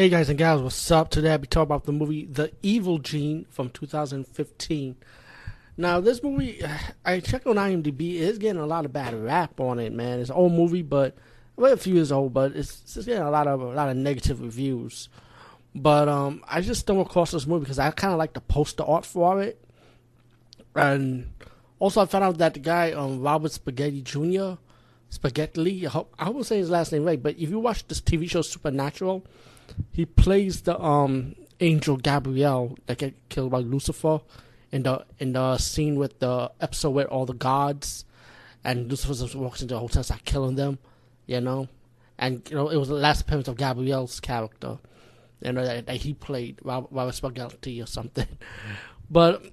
Hey guys and gals, what's up? Today I'll be talking about the movie The Evil Gene from 2015. Now, this movie, I checked on IMDb, it's getting a lot of bad rap on it, man. It's an old movie, but well, a few years old, but it's, it's getting a lot of a lot of negative reviews. But um, I just stumbled across this movie because I kind of like the poster art for it, and also I found out that the guy um Robert Spaghetti Jr. Spaghetti, I hope, I I'm saying his last name right, but if you watch this TV show Supernatural, he plays the um angel Gabriel that get killed by Lucifer in the in the scene with the episode where all the gods and Lucifer just walks into the hotel and starts killing them, you know, and you know it was the last appearance of Gabriel's character, you know that, that he played Robert Spaghetti or something, but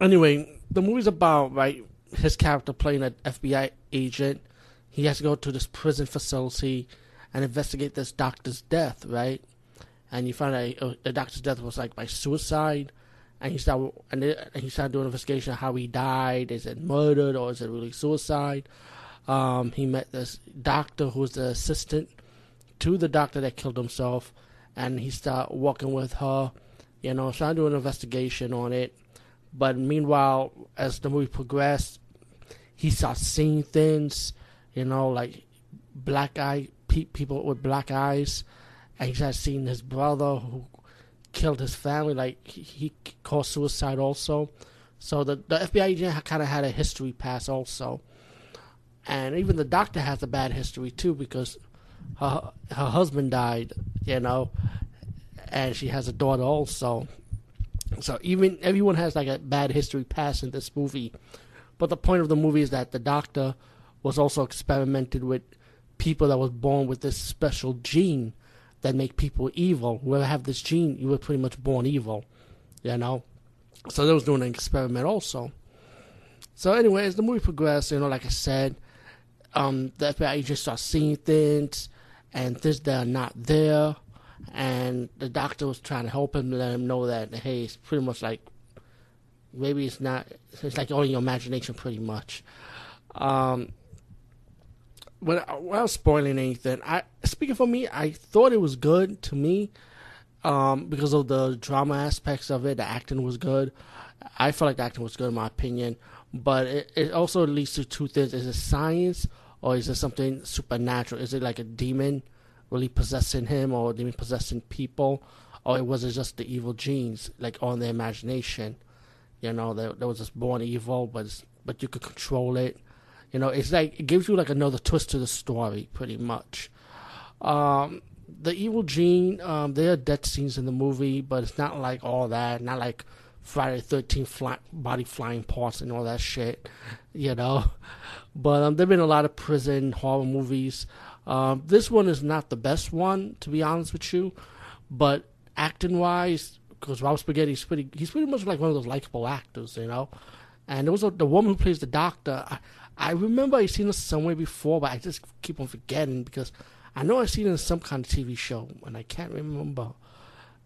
anyway, the movie's about right his character playing an FBI agent. He has to go to this prison facility and investigate this doctor's death, right? And you find out uh, the doctor's death was like by suicide, and he started and, it, and he started doing investigation of how he died. Is it murdered or is it really suicide? Um, he met this doctor who was the assistant to the doctor that killed himself, and he started walking with her. You know, trying to do an investigation on it. But meanwhile, as the movie progressed, he starts seeing things. You know, like black eye pe- people with black eyes, and he started seen his brother who killed his family. Like he, he caused suicide also. So the the FBI agent kind of had a history pass also, and even the doctor has a bad history too because her her husband died, you know, and she has a daughter also. So even everyone has like a bad history pass in this movie, but the point of the movie is that the doctor was also experimented with people that was born with this special gene that make people evil. Whoever have this gene, you were pretty much born evil, you know. So they was doing an experiment also. So anyway, as the movie progressed, you know, like I said, um, the FBI agents start seeing things and things that are not there, and the doctor was trying to help him, let him know that hey, it's pretty much like maybe it's not. It's like all in your imagination, pretty much. Um, without, spoiling anything, I speaking for me, I thought it was good to me um, because of the drama aspects of it. The acting was good. I felt like the acting was good in my opinion, but it, it also leads to two things: is it science or is it something supernatural? Is it like a demon really possessing him, or demon possessing people, or it was it just the evil genes like on their imagination? You know, there, there was this born evil, but but you could control it you know, it's like it gives you like another twist to the story, pretty much. Um, the evil gene, um, there are death scenes in the movie, but it's not like all that. Not like Friday Thirteenth fly, body flying parts and all that shit, you know. But um, there've been a lot of prison horror movies. Um, this one is not the best one, to be honest with you, but acting wise, because Rob Spaghetti's pretty, he's pretty much like one of those likable actors, you know. And there was a, the woman who plays the doctor. I, I remember I seen her somewhere before, but I just keep on forgetting because I know I seen it in some kind of TV show and I can't remember.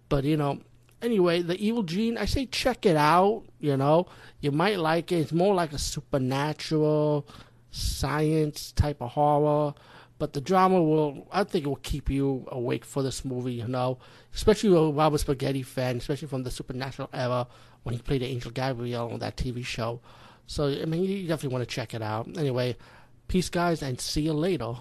But you know, anyway, the Evil Gene, I say check it out. You know, you might like it. It's more like a supernatural science type of horror. But the drama will, I think, it will keep you awake for this movie. You know, especially a Robert Spaghetti fan, especially from the supernatural era when he played Angel Gabriel on that TV show. So, I mean, you definitely want to check it out. Anyway, peace, guys, and see you later.